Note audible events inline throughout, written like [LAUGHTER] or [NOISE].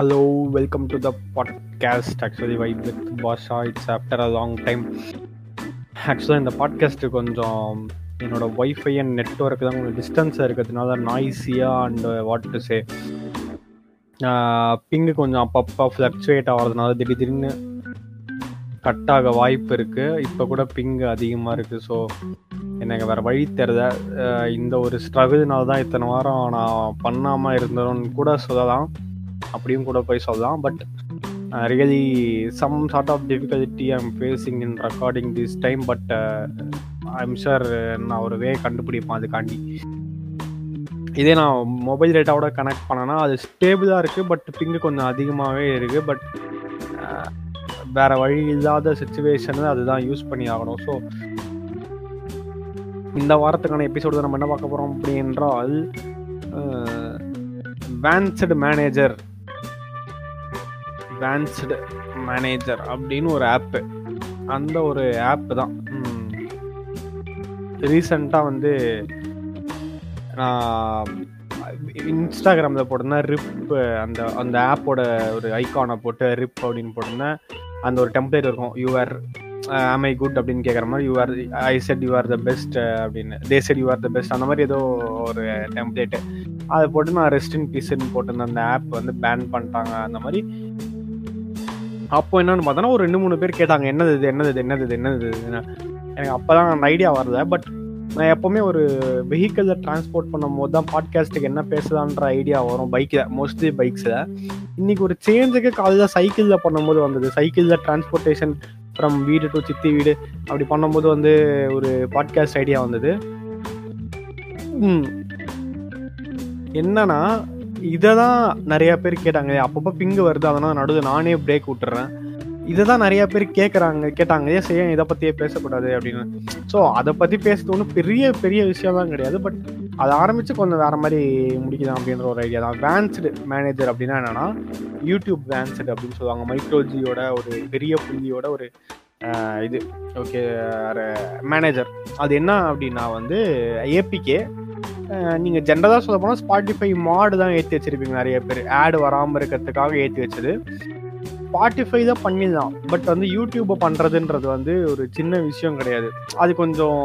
Hello, welcome to the podcast. Actually why with Basha it's after a long time ஆக்சுவலாக இந்த podcast கொஞ்சம் என்னோட wifi and network தான் கொஞ்சம் டிஸ்டன்ஸாக இருக்கிறதுனால நாய்ஸியாக and what to say ping கொஞ்சம் அப்பப்போ ஃப்ளக்சுவேட் ஆகிறதுனால திடீர் திடீர்னு கட் ஆக வாய்ப்பு இருக்குது இப்போ கூட பிங்கு அதிகமாக இருக்குது ஸோ எனக்கு வேறு வழி தெரியல. இந்த ஒரு ஸ்ட்ரகிள்னால தான் இத்தனை வாரம் நான் பண்ணாமல் இருந்தோன்னு கூட சொல்லலாம். அப்படியும் கூட போய் சொல்லலாம். But really some sort of difficulty I'm facing in recording this time but I'm sure நான் ஒரு வே கண்டுபிடிப்பேன் அதுக்காண்டி. இதே நான் மொபைல் டேட்டாவோட கனெக்ட் பண்ணேன்னா அது ஸ்டேபிளாக இருக்குது பட் பிங்கு கொஞ்சம் அதிகமாகவே இருக்குது பட் வேற வழி இல்லாத சுச்சுவேஷனில் அதுதான் யூஸ் பண்ணி ஆகணும். ஸோ இந்த வாரத்துக்கான எபிசோடு நம்ம என்ன பார்க்க போகிறோம் அப்படி என்றால் வேன்ஸ்டு மேனேஜர் வேன்ஸ்டு மேனேஜர் அப்படின்னு ஒரு ஆப்பு அந்த ஒரு ஆப் தான். ரீசண்டாக வந்து நான் இன்ஸ்டாகிராமில் போட்டிருந்தேன். ரிப் அந்த அந்த ஆப்போட ஒரு ஐக்கானை போட்டு ரிப் அப்படின்னு போட்டிருந்தேன். அந்த ஒரு டெம்ப்ளேட் இருக்கும். யூஆர் ஆம் ஐ குட் அப்படின்னு கேட்குற மாதிரி you are I said you are the best அப்படின்னு. They said you are the best அந்த மாதிரி ஏதோ ஒரு டெம்ப்ளேட்டு அதை போட்டு நான் ரெஸ்ட் இன் பீஸ்ன்னு போட்டிருந்தேன் அந்த ஆப் வந்து பேன் பண்ணிட்டாங்க. அந்த மாதிரி அப்போ என்னன்னு பார்த்தோன்னா ஒரு ரெண்டு மூணு பேர் கேட்டாங்க என்னது இது என்னது இது என்னது இது என்னது இது? எனக்கு அப்போ தான் அந்த ஐடியா வரல. பட் நான் எப்போவுமே ஒரு வெஹிக்கிளில் டிரான்ஸ்போர்ட் பண்ணும் போது தான் பாட்காஸ்ட்டுக்கு என்ன பேசலான்ற ஐடியா வரும் பைக்கில் மோஸ்ட்லி பைக்ஸில் இன்னைக்கு ஒரு சேஞ்சுக்கு காலையில் சைக்கிளில் பண்ணும்போது வந்தது. சைக்கிளில் டிரான்ஸ்போர்ட்டேஷன் ஃப்ரம் வீடு டு சித்தி வீடு அப்படி பண்ணும்போது வந்து ஒரு பாட்காஸ்ட் ஐடியா வந்தது. என்னன்னா இதை தான் நிறைய பேர் கேட்டாங்க. அப்பப்போ பிங்கு வருது அதனால் நடுவில் நானே பிரேக் விட்டுறேன். இதை தான் நிறைய பேர் கேட்குறாங்க கேட்டாங்க. ஏன் செய்ய இதை பற்றியே பேசக்கூடாது அப்படின்னு. ஸோ அதை பற்றி பேசுறது ஒன்றும் பெரிய பெரிய விஷயம்லாம் கிடையாது. பட் அதை ஆரம்பித்து கொஞ்சம் வேறு மாதிரி முடிக்கலாம் அப்படின்ற ஒரு ஐடியா தான். வேன்ஸ்டு மேனேஜர் அப்படின்னா என்னென்னா யூடியூப் வேன்ஸ்டு அப்படின்னு சொல்லுவாங்க. மைக்ரோஜியோட ஒரு பெரிய புள்ளியோட ஒரு இது. ஓகே மேனேஜர் அது என்ன அப்படின்னா வந்து ஏபிகே நீங்கள் ஜென்ரலாக சொல்ல போனால் ஸ்பாட்டிஃபை மாடு தான் ஏற்றி வச்சிருப்பீங்க நிறைய பேர். ஆடு வராமல் இருக்கிறதுக்காக ஏற்றி வச்சது. ஸ்பாட்டிஃபை தான் பண்ணிடலாம். பட் வந்து யூடியூப்பை பண்ணுறதுன்றது வந்து ஒரு சின்ன விஷயம் கிடையாது. அது கொஞ்சம்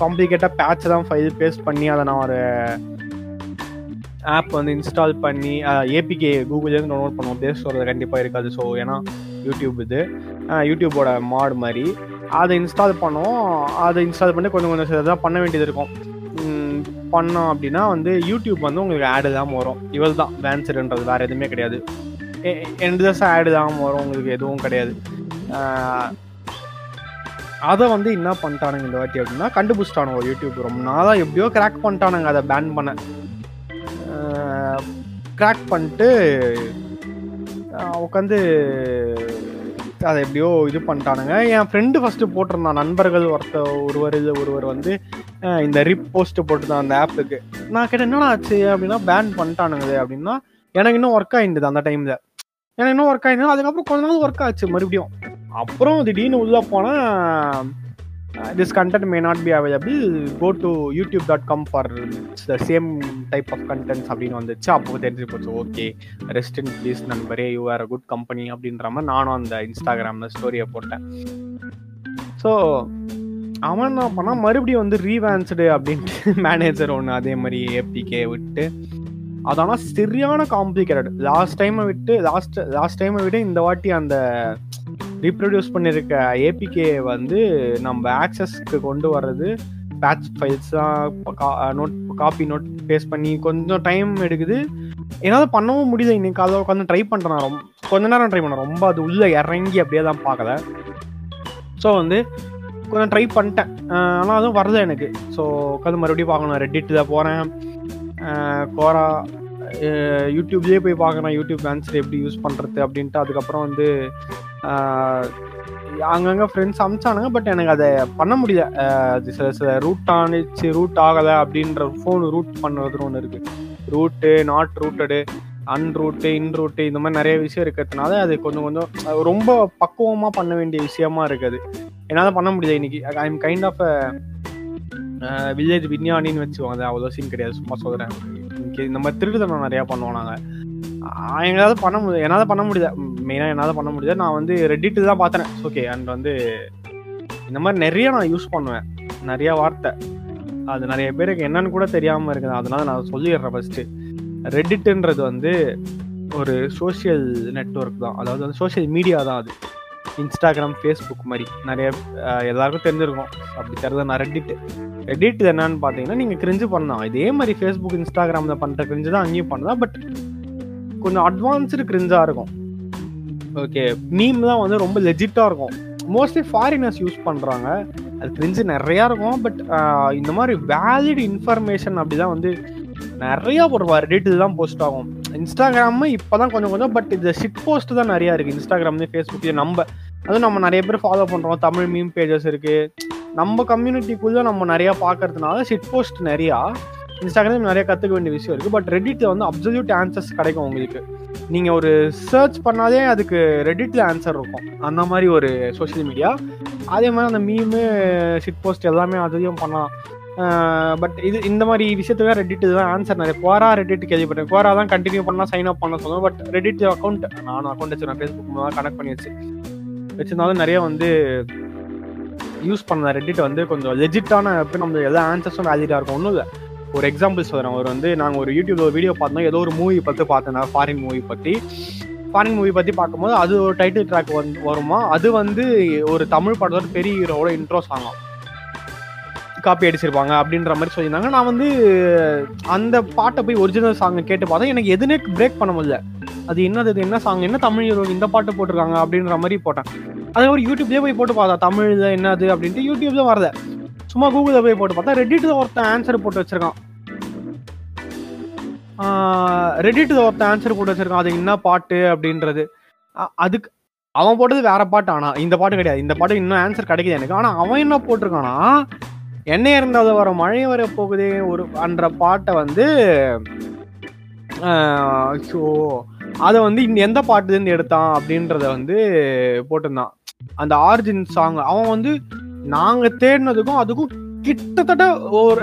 காம்ப்ளிகேட்டாக பேட்ச் தான் ஃபைல் பேஸ்ட் பண்ணி அதை நான் ஒரு ஆப் வந்து இன்ஸ்டால் பண்ணி ஏபிகே கூகுள்லேருந்து டவுன்லோட் பண்ணுவோம். பேஸ்ட் ஸ்டோரில் கண்டிப்பாக இருக்காது. ஸோ ஏன்னா யூடியூப் இது. யூடியூபோட மாடு மாதிரி. அதை இன்ஸ்டால் பண்ணோம் அதை இன்ஸ்டால் பண்ணி கொஞ்சம் கொஞ்சம் சிலதான் பண்ண வேண்டியது இருக்கும். பண்ணோம் அப்படின்னா வந்து யூடியூப் வந்து உங்களுக்கு ஆடு தான் வரும். இவள் தான் வேன்சருன்றது வேறு எதுவுமே கிடையாது. ரெண்டு தசம் ஆடு தான் வரும் உங்களுக்கு எதுவும் கிடையாது. அதை வந்து என்ன பண்ணிட்டானுங்க இந்த வாட்டி அப்படின்னா கண்டுபிடிச்சிட்டானுங்க யூடியூப் ரொம்ப நாளாக எப்படியோ கிராக் பண்ணிட்டானுங்க அதை பேன் பண்ண. கிராக் பண்ணிட்டு உட்காந்து அதை எப்படியோ இது பண்ணிட்டானுங்க. என் ஃப்ரெண்டு ஃபஸ்ட்டு போட்டிருந்தான் நண்பர்கள் ஒருத்த ஒருவர் இல்லை ஒருவர் வந்து இந்த ரிப் போஸ்ட் போட்டுதான் அந்த ஆப்புக்கு நான் கேட்டேன் என்னடா ஆச்சு? அப்படின்னா பேன் பண்ணிட்டானுங்க அப்படின்னா எனக்கு இன்னும் ஒர்க் ஆயிருந்தது அந்த டைமில் எனக்கு இன்னும் ஒர்க் ஆயிருந்தது அதுக்கப்புறம் கொஞ்ச நாள் ஒர்க் ஆச்சு மறுபடியும். அப்புறம் திடீர்னு உள்ளே போனால் this content may not be available go to YouTube dot com for the same type of contents அப்படின்னு வந்துச்சு. அப்போ தெரிஞ்சு போச்சு. ஓகே ரெஸ்ட் இன் ப்ளீஸ் நண்பரே. You are a good company அப்படின்ற மாதிரி நானும் அந்த இன்ஸ்டாகிராமில் ஸ்டோரியை போட்டேன். ஸோ அவன் என்ன பண்ணால் மறுபடியும் வந்து ரீவான்ஸ்டு அப்படின்ட்டு [LAUGHS] மேனேஜர் ஒன்று அதே மாதிரி ஏபிகே விட்டு. அதனால் சரியான காம்ப்ளிகேட்டட் லாஸ்ட் டைமை விட்டு லாஸ்ட் லாஸ்ட் டைமை விட இந்த வாட்டி அந்த ரீப்ரொடியூஸ் பண்ணியிருக்க ஏபிகே வந்து நம்ம ஆக்சஸ்க்கு கொண்டு வர்றது பேட்ச் ஃபைல்ஸ் தான் நோட் காப்பி நோட் பேஸ் பண்ணி கொஞ்சம் டைம் எடுக்குது. என்னால் பண்ணவும் முடியல. இன்னைக்கு அதை உட்காந்து ட்ரை பண்ணுறேன் ரொம்ப கொஞ்ச நேரம் ட்ரை பண்ணேன். ரொம்ப அது உள்ளே இறங்கி அப்படியே தான் பார்க்கல. ஸோ வந்து கொஞ்சம் ட்ரை பண்ணிட்டேன். ஆனால் அதுவும் வருது எனக்கு. ஸோ உட்காந்து மறுபடியும் பார்க்கணும். ரெட்டிட்டில் போகிறேன் கோரா யூடியூப்லேயே போய் பார்க்குறேன். யூடியூப் ஆன்சர் எப்படி யூஸ் பண்ணுறது அப்படின்ட்டு. அதுக்கப்புறம் வந்து அங்கங்கே ஃப்ரெண்ட்ஸ் அமிச்சானுங்க. பட் எனக்கு அதை பண்ண முடியல. அது சில சில ரூட் ஆனிச்சு ரூட் ஆகலை அப்படின்ற ஃபோன் ரூட் பண்ணுறதுன்னு ஒன்று இருக்குது ரூட்டு நாட் ரூட்டடு அன்ரூட்டு இன்ரூட்டு இந்த மாதிரி நிறைய விஷயம் இருக்கிறதுனால அது கொஞ்சம் கொஞ்சம் ரொம்ப பக்குவமாக பண்ண வேண்டிய விஷயமா இருக்குது. என்னால் பண்ண முடியல இன்னைக்கு. I am kind of village விஞ்ஞானின்னு வச்சுக்கோங்க அது அவ்வளோ சீன் கிடையாது. சும்மா சொல்கிறேன் இந்த மாதிரி திருடுதனம் நிறையா பண்ணுவோம் நாங்கள் எங்களால் பண்ண முடியாது என்னால் பண்ண முடியல. மெயினாக என்னால் பண்ண முடியாது நான் வந்து ரெட்டிட்டு தான் பார்த்தேன் ஓகே அண்ட் வந்து இந்த மாதிரி நிறைய நான் யூஸ் பண்ணுவேன். நிறைய வார்த்தை. அது நிறைய பேருக்கு என்னன்னு கூட தெரியாமல் இருக்குது. அதனால நான் சொல்லிடுறேன் ஃபஸ்ட்டு ரெடிட்டுன்றது வந்து ஒரு சோஷியல் நெட்ஒர்க் தான். அதாவது வந்து சோஷியல் மீடியா தான் அது. இன்ஸ்டாகிராம் ஃபேஸ்புக் மாதிரி. நிறைய எல்லாருக்கும் தெரிஞ்சிருக்கும். அப்படி தெரிஞ்ச நான் ரெட்டிட் ரெடிட் என்னன்னு பார்த்தீங்கன்னா நீங்கள் கிரிஞ்சு பண்ணலாம். இதே மாதிரி ஃபேஸ்புக் இன்ஸ்டாகிராமில் பண்ணுற கிரிஞ்சு தான் அங்கேயும் பண்ணலாம். பட் கொஞ்சம் அட்வான்ஸ்டு கிரிஞ்சாக இருக்கும். ஓகே மீம் தான் வந்து ரொம்ப லெஜிட்டாக இருக்கும். மோஸ்ட்லி ஃபாரினர்ஸ் யூஸ் பண்ணுறாங்க அது கிரிஞ்சு நிறையா இருக்கும். பட் இந்த மாதிரி வேலிட் இன்ஃபர்மேஷன் அப்படிதான் வந்து நிறையா ஒரு ரெடிட்டில் தான் போஸ்ட் ஆகும். இன்ஸ்டாகிராமு இப்போ தான் கொஞ்சம் கொஞ்சம் பட் இந்த ஷிட் போஸ்ட் தான் நிறையா இருக்குது இன்ஸ்டாகிராம்லேயும் ஃபேஸ்புக் இது நம்ம அதுவும் நம்ம நிறைய பேர் ஃபாலோ பண்ணுறோம் தமிழ் மீம் பேஜஸ் இருக்குது நம்ம கம்யூனிட்டிக்குள்ளே நம்ம நிறையா பார்க்கறதுனால ஷிட் போஸ்ட் நிறையா. இன்ஸ்டாகிராம் நிறைய கற்றுக்க வேண்டிய விஷயம் இருக்குது பட் ரெடிட்டில் வந்து அப்சல்யூட் ஆன்சர்ஸ் கிடைக்கும் உங்களுக்கு. நீங்கள் ஒரு சர்ச் பண்ணாலே அதுக்கு ரெடிட்டில் ஆன்சர் இருக்கும். அந்த மாதிரி ஒரு சோஷியல் மீடியா அதே மாதிரி அந்த மீமு ஷிட் போஸ்ட் எல்லாமே அதையும் பண்ணலாம். பட் இது இந்த மாதிரி விஷயத்துக்கு ரெடிட் தான் ஆன்சர் நிறைய குவாரா ரெடிட் கேள்விப்பட்டேன் குவாரா தான் கண்டினியூ பண்ணலாம் சைன் அப் பண்ண சொல்லுவேன் பட் ரெடிட் அக்கௌண்ட் நானும் அக்கௌண்ட் வச்சிருக்கேன் ஃபேஸ்புக் மூலமாக கனெக்ட் பண்ணி வச்சு வச்சிருந்தாலும் நிறைய வந்து யூஸ் பண்ண ரெடிட் வந்து கொஞ்சம் லெஜிட்டான இப்போ நம்ம எல்லா ஆன்சர்ஸும் வேலிடாக இருக்கும். ஒன்றும் இல்லை. ஒரு எக்ஸாம்பிள் சொல்கிறேன் ஒரு வந்து நாங்கள் ஒரு யூடியூப்ல ஒரு வீடியோ பார்த்தோம். ஏதோ ஒரு மூவி பற்றி பார்த்தேன். ஃபாரின் மூவி பற்றி ஃபாரின் மூவி பற்றி பார்க்கும்போது அது ஒரு டைட்டில் ட்ராக் வந்து வருமா? அது வந்து ஒரு தமிழ் படத்தோட பெரிய ஹீரோட இன்ட்ரோ சாங்காம் காப்பி அடிச்சிருப்பாங்க அப்படின்ற மாதிரி சொல்லியிருந்தாங்க. நான் வந்து அந்த பாட்டை போய் ஒரிஜினல் சாங்கை கேட்டு பார்த்தா எனக்கு எதுனே பிரேக் பண்ண முடியல. அது என்னது என்ன சாங் என்ன தமிழ் இந்த பாட்டு போட்டிருக்காங்க அப்படின்ற மாதிரி போட்டேன். அதே மாதிரி யூடியூப்லேயே போய் போட்டு பார்த்தா தமிழில் என்னது அப்படின்ட்டு யூடியூப்ல வரல. சும்மா கூகுளில் போய் போட்டு பார்த்தா ரெடிட்டில் ஒருத்தன் ஆன்சர் போட்டு வச்சிருக்கான். ரெடிட்டில் ஒருத்தன் ஆன்சர் போட்டு வச்சிருக்கான். அது என்ன பாட்டு அப்படின்றது. அதுக்கு அவன் போட்டது வேற பாட்டு. ஆனால் இந்த பாட்டு கிடையாது. இந்த பாட்டு இன்னும் ஆன்சர் கிடைக்குது எனக்கு. ஆனால் அவன் என்ன போட்டிருக்கானா என்ன இருந்தாலும் வர மழை வர போகுதே? ஒரு அன்ற பாட்டை வந்து ஸோ அதை வந்து எந்த பாட்டுலேருந்து எடுத்தான் அப்படின்றத வந்து போட்டிருந்தான். அந்த ஆர்ஜின் சாங் அவன் வந்து நாங்கள் தேடினதுக்கும் அதுக்கும் கிட்டத்தட்ட ஒரு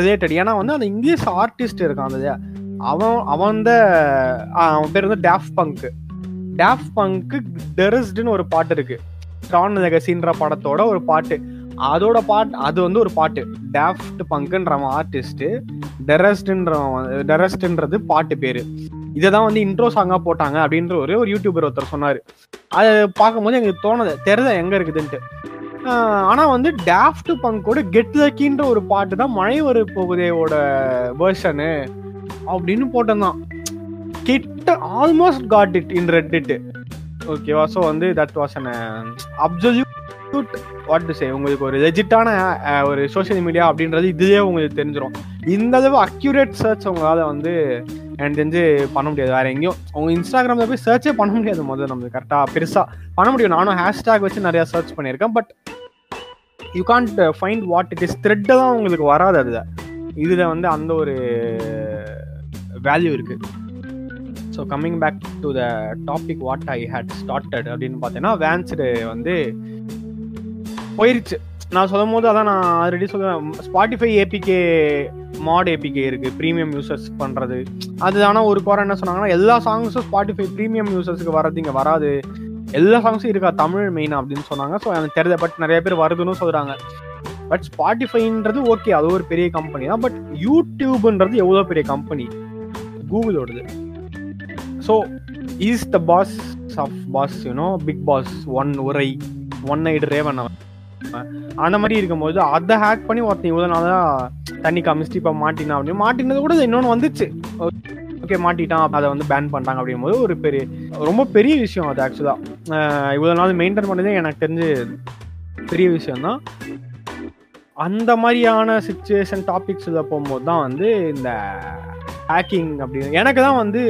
ரிலேட்டட் ஏன்னா வந்து அந்த இங்கிலீஷ் ஆர்டிஸ்ட் இருக்கான் அந்த அவன் அவன் வந்து அவன் பேர் வந்து டேஃப் பங்க் டேஃப் பங்க்கு டெரஸ்டுன்னு ஒரு பாட்டு இருக்கு. ட்ரான் லெகசின்ற படத்தோட ஒரு பாட்டு. அதோட பாட் அது வந்து ஒரு பாட்டு. டேஃப்ட் பங்குன்றவன் ஆர்டிஸ்ட் டெரஸ்ட்ன்றவன் டெரஸ்ட்ன்றது பாட்டு பேரு. இதை தான் வந்து இன்ட்ரோ சாங்காக போட்டாங்க அப்படின்ற ஒரு ஒரு யூடியூபர் ஒருத்தர் சொன்னார். அதை பார்க்கும்போது எங்களுக்கு தோணுது தெரியல எங்கே இருக்குதுன்ட்டு. ஆனால் வந்து டேஃப்ட் பங்கோட கெட் லக்கின்ற ஒரு பாட்டு தான் மழை வர போகுதேவோட வேர்ஷனு அப்படின்னு போட்டிருந்தான். கிட்ட almost got it in red ஓகேவா ஸோ வந்து that was an absolute what to say உங்களுக்கு ஒரு லெஜிட்டான ஒரு சோஷியல் மீடியா அப்படின்றது இதுவே உங்களுக்கு தெரிஞ்சிடும் இந்த அளவு அக்யூரேட் சர்ச் உங்களால் வந்து எனக்கு தெரிஞ்சு பண்ண முடியாது. வேற எங்கேயும் உங்க இன்ஸ்டாகிராமில் போய் சர்ச்சே பண்ண முடியாது முதல்ல நம்மளுக்கு கரெக்டாக பெருசாக பண்ண முடியும். நானும் ஹேஷ்டேக் வச்சு நிறையா சர்ச் பண்ணியிருக்கேன் but you can't find what it is thread தான் உங்களுக்கு வராது அதில். இதில் வந்து அந்த ஒரு வேல்யூ இருக்குது so coming back to the topic what I had started அப்படின்னு பார்த்தீங்கன்னா வேன்ஸ்டு வந்து போயிருச்சு. நான் சொல்லும் போது அதான் நான் ஆல்ரெடி சொல்லுவேன் ஸ்பாட்டிஃபை ஏபிகே மாட் ஏபிகே இருக்கு. ப்ரீமியம் யூசர்ஸ் பண்றது. அது ஆனால் ஒரு குறை என்ன சொன்னாங்கன்னா எல்லா சாங்ஸும் ஸ்பாட்டிஃபை ப்ரீமியம் யூசர்ஸ்க்கு வர்றது இங்கே வராது. எல்லா சாங்ஸும் இருக்கா? தமிழ் மெயின் அப்படின்னு சொன்னாங்க. ஸோ எனக்கு தெரியல பட் நிறைய பேர் வருதுன்னு சொல்றாங்க. பட் ஸ்பாட்டிஃபைன்றது ஓகே அது ஒரு பெரிய கம்பெனி தான். பட் யூடியூப்ன்றது எவ்வளோ பெரிய company கூகுளோடது so is the boss of boss you know big boss one உரை ஒன் நைட் ரேவன் அவன். அந்த மாதிரி இருக்கும்போது அதை ஹேக் பண்ணி ஒருத்தன் இவ்வளோ நாளா தண்ணி காமிச்சிட்டு இப்போ மாட்டினா அப்படின்னு மாட்டினது கூட இன்னொன்று வந்துச்சு. ஓகே மாட்டிட்டான் அதை வந்து பேன் பண்ணிட்டாங்க அப்படிங்கும்போது ஒரு பெரிய ரொம்ப பெரிய விஷயம் அது ஆக்சுவலாக இவ்வளோ நாள் மெயின்டைன் பண்ணதே எனக்கு தெரிஞ்சு பெரிய விஷயம் தான் அந்த மாதிரியான சுச்சுவேஷன் டாபிக்ஸில் போகும்போது தான் வந்து இந்த ஹேக்கிங் அப்படின்னு எனக்கு தான் வந்து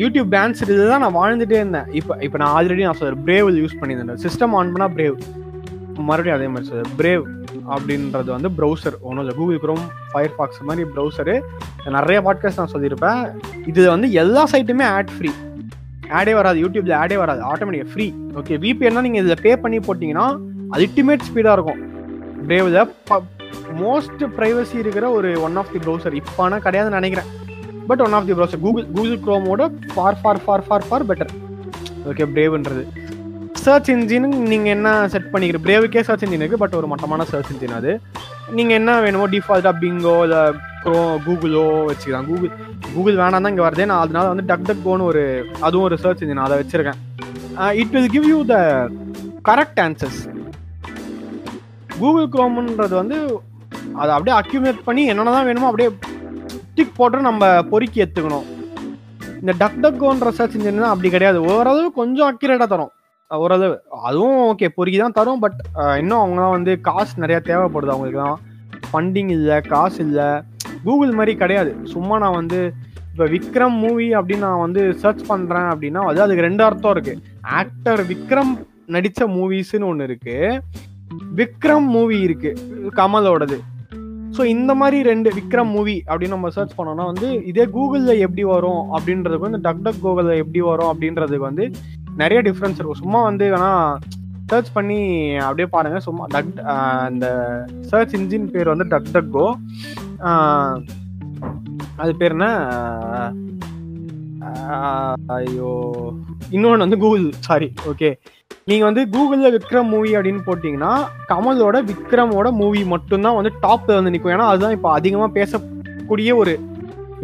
யூடியூப் பேன்ஸ் இதில் தான் நான் வாழ்ந்துட்டே இருந்தேன். இப்போ இப்போ நான் ஆல்ரெடி நான் சொல்கிறேன் பிரேவ் யூஸ் பண்ணியிருந்தேன். சிஸ்டம் ஆன் பண்ணால் பிரேவ் மறுபடியும் அதே மாதிரி சார். பிரேவ் அப்படின்றது வந்து ப்ரௌசர் ஒன்றும் இல்லை. கூகுள் க்ரோம் ஃபயர் ஃபாக்ஸ் மாதிரி ப்ரௌசரு நிறைய பாட்காஸ்ட் நான் சொல்லியிருப்பேன். இது வந்து எல்லா சைட்டுமே ஆட் ஃப்ரீ ஆடே வராது. யூடியூப்ல ஆடே வராது. ஆட்டோமேட்டிக்காக ஃப்ரீ ஓகே விபிஎன்னா நீங்கள் இதில் பே பண்ணி போட்டிங்கன்னா அல்டிமேட் ஸ்பீடாக இருக்கும். பிரேவில் மோஸ்ட் ப்ரைவசி இருக்கிற ஒரு ஒன் ஆஃப் தி ப்ரௌசர் இப்போ ஆனால் கிடையாதுன்னு நினைக்கிறேன். But one of the browser Google Google க்ரோமோட for for for for for better okay பிரேவ்ன்றது search engine நீங்கள் என்ன செட் பண்ணிக்கிற பிரேவுக்கே சர்ச் இன்ஜின் இருக்குது பட் ஒரு மட்டமான சர்ச் இன்ஜின் அது. நீங்கள் என்ன வேணுமோ டிஃபால்ட்டாக பிங்கோ இல்லை க்ரோ கூகுளோ வச்சுக்கலாம். கூகுள் கூகுள் வேணாம் தான் இங்கே வருது. நான் அதனால வந்து டக் டக் கோன்னு ஒரு அதுவும் ஒரு சர்ச் இன்ஜின் அதை வச்சுருக்கேன். It will give you the correct answers Google க்ரோம்ன்றது வந்து அதை அப்படியே அக்யூமேட் பண்ணி என்னென்ன தான் வேணுமோ அப்படியே டிக் போட்டு நம்ம பொறுக்கி எடுத்துக்கணும். இந்த டக் டக் கோன்ற சர்ச் இன்ஜின் தான் அப்படி கிடையாது. ஓரளவு கொஞ்சம் அக்யூரேட்டாக தரும். ஓரளவு அதுவும் ஓகே பொறுக்கி தான் தரும் பட் இன்னும் அவங்களாம் வந்து காசு நிறையா தேவைப்படுது அவங்களுக்கு தான் ஃபண்டிங் இல்லை காசு இல்லை. கூகுள் மாதிரி கிடையாது. சும்மா நான் வந்து இப்போ விக்ரம் மூவி அப்படின்னு நான் வந்து சர்ச் பண்ணுறேன் அப்படின்னா அது அதுக்கு ரெண்டு அர்த்தம் இருக்கு. ஆக்டர் விக்ரம் நடித்த மூவிஸ்ன்னு ஒன்று இருக்கு. விக்ரம் மூவி இருக்கு கமலோடது. ஸோ இந்த மாதிரி ரெண்டு விக்ரம் மூவி அப்படின்னு நம்ம சர்ச் பண்ணோம்னா வந்து இதே கூகுளில் எப்படி வரும் அப்படின்றதுக்கு வந்து டக் டக் கூகுளில் எப்படி வரும் அப்படின்றதுக்கு வந்து நிறைய டிஃப்ரென்ஸ் இருக்கும். சும்மா வந்து வேணா சர்ச் பண்ணி அப்படியே பாருங்க. சும்மா டக் இந்த சர்ச் இன்ஜின் பேர் வந்து டக் டக் கோ அது பேர் என்ன? ஐயோ இன்னொன்று வந்து கூகுள் சாரி ஓகே நீங்கள் வந்து கூகுளில் விக்ரம் மூவி அப்படின்னு போட்டிங்கன்னா கமலோட விக்ரமோட மூவி மட்டும்தான் வந்து டாப் வந்து நிற்கும் ஏன்னா அதுதான் இப்போ அதிகமாக பேசக்கூடிய ஒரு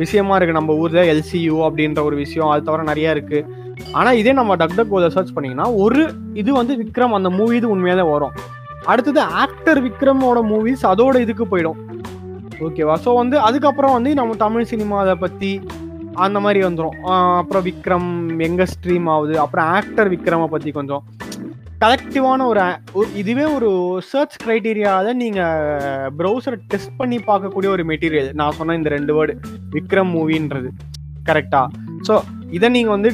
விஷயமா இருக்குது நம்ம ஊரில் எல்சியூ அப்படின்ற ஒரு விஷயம் அது தவிர நிறையா இருக்குது ஆனால் இதே நம்ம டக் டக் கோல சர்ச் பண்ணிங்கன்னா ஒரு இது வந்து விக்ரம் அந்த மூவி இது உண்மையாலே வரும். அடுத்தது ஆக்டர் விக்ரமோட மூவிஸ் அதோட இதுக்கு போயிடும். ஓகேவா ஸோ வந்து அதுக்கப்புறம் வந்து நம்ம தமிழ் சினிமாவை பற்றி அந்த மாதிரி வந்துடும் அப்புறம் விக்ரம் எங்கே ஸ்ட்ரீம் ஆகுது? அப்புறம் ஆக்டர் விக்ரமை பற்றி கொஞ்சம். கலெக்டிவான ஒரு இதுவே ஒரு சர்ச் க்ரைட்டீரியாவை நீங்கள் ப்ரௌசரை டெஸ்ட் பண்ணி பார்க்கக்கூடிய ஒரு மெட்டீரியல் நான் சொன்ன இந்த ரெண்டு வேர்டு விக்ரம் மூவின்றது கரெக்டாக ஸோ இதை நீங்கள் வந்து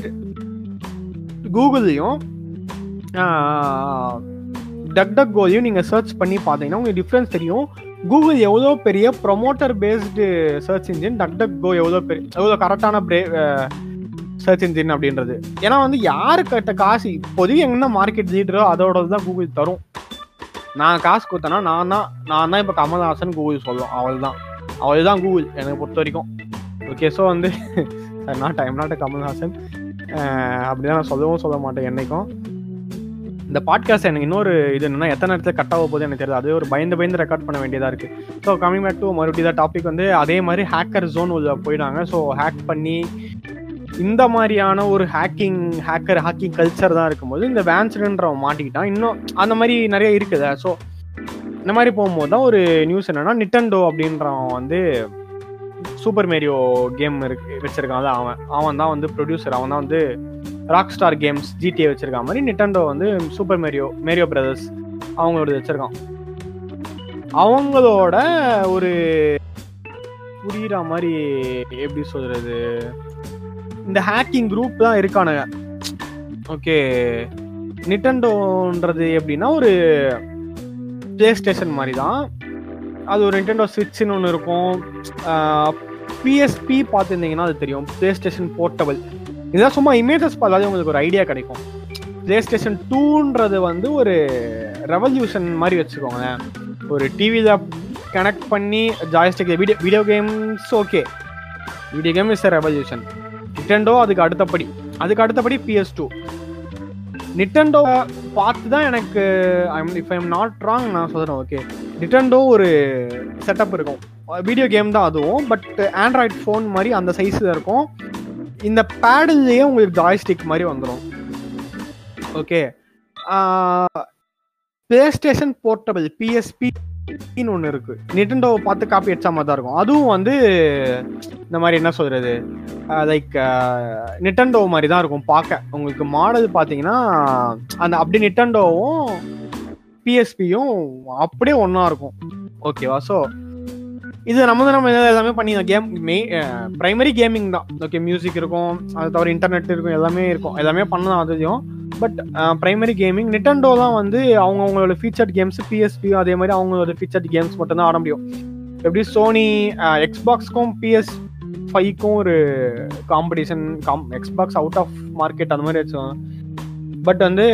கூகுள்லையும் டக் டக் கோலையும் நீங்கள் சர்ச் பண்ணி பார்த்தீங்கன்னா உங்களுக்கு டிஃப்ரென்ஸ் தெரியும். கூகுள் எவ்வளோ பெரிய promoter based search engine duck duck go எவ்வளோ பெரிய எவ்வளோ கரெக்டான பிரே சர்ச் இன்ஜின் அப்படின்றது. ஏன்னா வந்து யாரு கட்ட காசு இப்போதைக்கு என்ன மார்க்கெட் லீடரோ அதோட தான் கூகுள் தரும். நான் காசு கொடுத்தேன்னா நான் தான் நான் தான் இப்போ கமல்ஹாசன் கூகுள் சொல்லுவோம் அவள் தான் அவள் தான் கூகுள் எனக்கு பொறுத்த வரைக்கும். ஓகே ஸோ வந்து நாட் டைம் நாட் கமல்ஹாசன். அப்படிதான் நான் சொல்லவும் சொல்ல மாட்டேன் என்னைக்கும். இந்த பாட்காஸ்ட் எனக்கு இன்னொரு இது என்னன்னா எத்தனை நேரத்தில் கட் ஆக போகுது எனக்கு தெரியாது. அதே ஒரு பயந்து பயந்து ரெக்கார்ட் பண்ண வேண்டியதாக இருக்குது ஸோ கம்மிங் பேக் டு மறுபடியும் தான் டாபிக் வந்து அதே மாதிரி ஹேக்கர் ஜோன் உள்ள போயிட்டாங்க. ஸோ ஹேக் பண்ணி இந்த மாதிரியான ஒரு ஹேக்கிங் ஹேக்கர் ஹேக்கிங் கல்ச்சர் தான் இருக்கும்போது இந்த வேன்ஸ்டுன்றவன் மாட்டிக்கிட்டான். இன்னும் அந்த மாதிரி நிறைய இருக்குது. ஸோ இந்த மாதிரி போகும்போது தான் ஒரு நியூஸ் என்னன்னா நிட்டன்டோ அப்படின்றவன் வந்து சூப்பர் மேரியோ கேம் இருக்கு வச்சிருக்கான் அவன். அவன் தான் வந்து ப்ரொடியூசர் அவன் தான் வந்து ராக் ஸ்டார் கேம்ஸ் ஜிடிஏ வச்சிருக்கான் மாதிரி நிட்டண்டோ வந்து சூப்பர் மேரியோ மேரியோ பிரதர்ஸ் அவங்களோட வச்சிருக்கான். அவங்களோட ஒரு புரியுற மாதிரி எப்படி சொல்றது? இந்த ஹேக்கிங் குரூப் தான் இருக்கானுங்க. ஓகே நிட்டண்டோன்றது எப்படின்னா ஒரு பிளே ஸ்டேஷன் மாதிரி தான். அது ஒரு நிட்டண்டோ ஸ்விட்ச்னு ஒன்று இருக்கும். பிஎஸ்பி பார்த்துருந்தீங்கன்னா அது தெரியும். பிளே ஸ்டேஷன் போர்ட்டபிள் இதெல்லாம் சும்மா இமேஜஸ் பார்த்தாலே உங்களுக்கு ஒரு ஐடியா கிடைக்கும். பிளே ஸ்டேஷன் டூன்றது வந்து ஒரு ரெவல்யூஷன் மாதிரி வச்சுக்கோங்களேன். ஒரு டிவியில் கனெக்ட் பண்ணி joystick video video games okay video game is revolution Nintendo அதுக்கு அடுத்தபடி. அதுக்கு அடுத்தபடி பிஎஸ் டூ நிட்டண்டோ பார்த்து தான் எனக்கு I'm if I am not wrong நான் சொல்கிறேன் ஓகே நிட்டண்டோ ஒரு செட்டப் இருக்கும். வீடியோ கேம் தான் அதுவும் பட் ஆண்ட்ராய்ட் ஃபோன் மாதிரி அந்த சைஸில் இருக்கும். இந்த பேடல்லையே உங்களுக்கு ஜாய்ஸ்டிக் மாதிரி வந்துடும் okay PlayStation portable PSP ஒன்று இருக்கு. நிட்டண்டோவை பார்த்து காப்பி அடிச்சா மாதிரி தான் இருக்கும். அதுவும் வந்து இந்த மாதிரி என்ன சொல்றது? லைக் நிட்டண்டோ மாதிரி தான் இருக்கும் பார்க்க. உங்களுக்கு மாடல் பார்த்தீங்கன்னா அந்த அப்படி நிட்டண்டோவும் பிஎஸ்பியும் அப்படியே ஒன்றா இருக்கும். ஓகேவா ஸோ இது நம்ம தான் நம்ம எல்லாமே பண்ணிடலாம் கேம் மெய் ப்ரைமரி கேமிங் தான். ஓகே மியூசிக் இருக்கும் அது தவிர இன்டர்நெட் இருக்கும் எல்லாமே இருக்கும். எல்லாமே பண்ணலாம் அதையும் பட் ப்ரைமரி கேமிங் நிட்டன்டோ தான் வந்து அவங்க அவங்களோட ஃபீச்சர்ட் கேம்ஸ் பிஎஸ்பி அதே மாதிரி அவங்களோட ஃபீச்சர்ட் கேம்ஸ் மட்டும்தான் ஆட முடியும். எப்படி சோனி எக்ஸ்பாக்ஸ்க்கும் eh, பிஎஸ் ஃபைவ்க்கும் ஒரு competition com Xbox out of market அந்த மாதிரி வச்சோம் பட் வந்து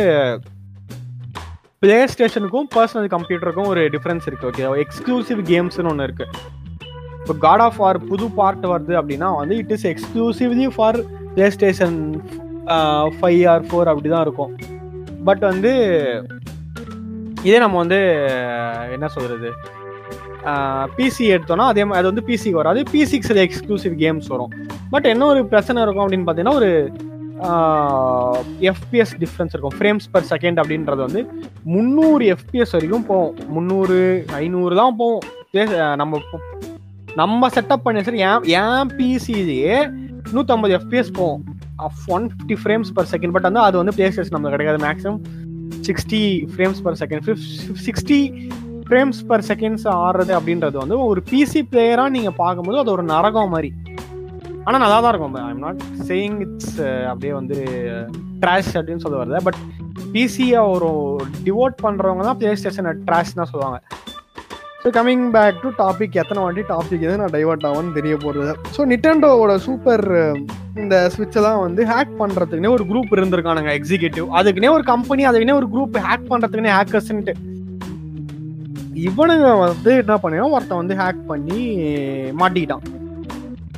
பிளே ஸ்டேஷனுக்கும் பர்சனல் கம்ப்யூட்டருக்கும் ஒரு டிஃப்ரென்ஸ் இருக்குது ஓகே எக்ஸ்க்ளூசிவ் கேம்ஸ்னு ஒன்று இருக்குது இப்போ காட் ஆஃப் வார் புது பார்ட் வருது அப்படின்னா வந்து it is exclusively for PlayStation five or four அப்படி தான் இருக்கும். பட் வந்து இதே நம்ம வந்து என்ன சொல்கிறது பிசி எடுத்தோம்னா அதே மாதிரி அது வந்து பிசிக்கு வராது. பிசிக்கு சில எக்ஸ்க்ளூசிவ் கேம்ஸ் வரும். பட் என்ன ஒரு பிரச்சனை இருக்கும் அப்படின்னு பார்த்தீங்கன்னா ஒரு எஃபிஎஸ் டிஃப்ரென்ஸ் இருக்கும். ஃப்ரேம்ஸ் பர் செகண்ட் அப்படின்றது வந்து முந்நூறு எஃபிஎஸ் வரைக்கும் போவோம் முந்நூறு ஐநூறு தான் போவோம் நம்ம நம்ம செட்டப் பண்ணி சரி ஏன் ஏன் பிசிலேயே நூற்றம்பது எஃபிஎஸ் போவோம் one fifty frames per second but வந்து அது வந்து பிளே ஸ்டேஷன் நமக்கு கிடைக்காது maximum sixty frames per second sixty frames per seconds ஆடுறது அப்படின்றது வந்து ஒரு பிசி பிளேயராக நீங்கள் பார்க்கும்போது அது ஒரு நரகம் மாதிரி. ஆனால் நல்லா தான் இருக்கும் ஐம் நாட் சேயிங் இட்ஸ் அப்படியே வந்து ட்ராஷ் அப்படின்னு சொல்ல வருது பட் பிசியை ஒரு டிவோட் பண்ணுறவங்க தான் பிளே ஸ்டேஷனை ட்ராஷ் தான் சொல்லுவாங்க. So coming back to topic எத்தனை வாட்டி டாபிக் எது நான் டைவர்ட் ஆகும்னு தெரிய போகிறது ஸோ நிட்டண்டோவோட சூப்பர் இந்த ஸ்விட்செல்லாம் வந்து ஹேக் பண்ணுறதுக்குனே ஒரு குரூப் இருந்திருக்கானுங்க எக்ஸிக்யூட்டிவ் அதுக்குனே ஒரு கம்பெனி அதுக்குனே ஒரு குரூப் ஹேக் பண்ணுறதுக்குனே ஹேக்கர்ஸ்ன்ட்டு இவனுங்க வந்து என்ன பண்ணிடும் ஒருத்தன் வந்து ஹேக் பண்ணி மாட்டிக்கிட்டான்.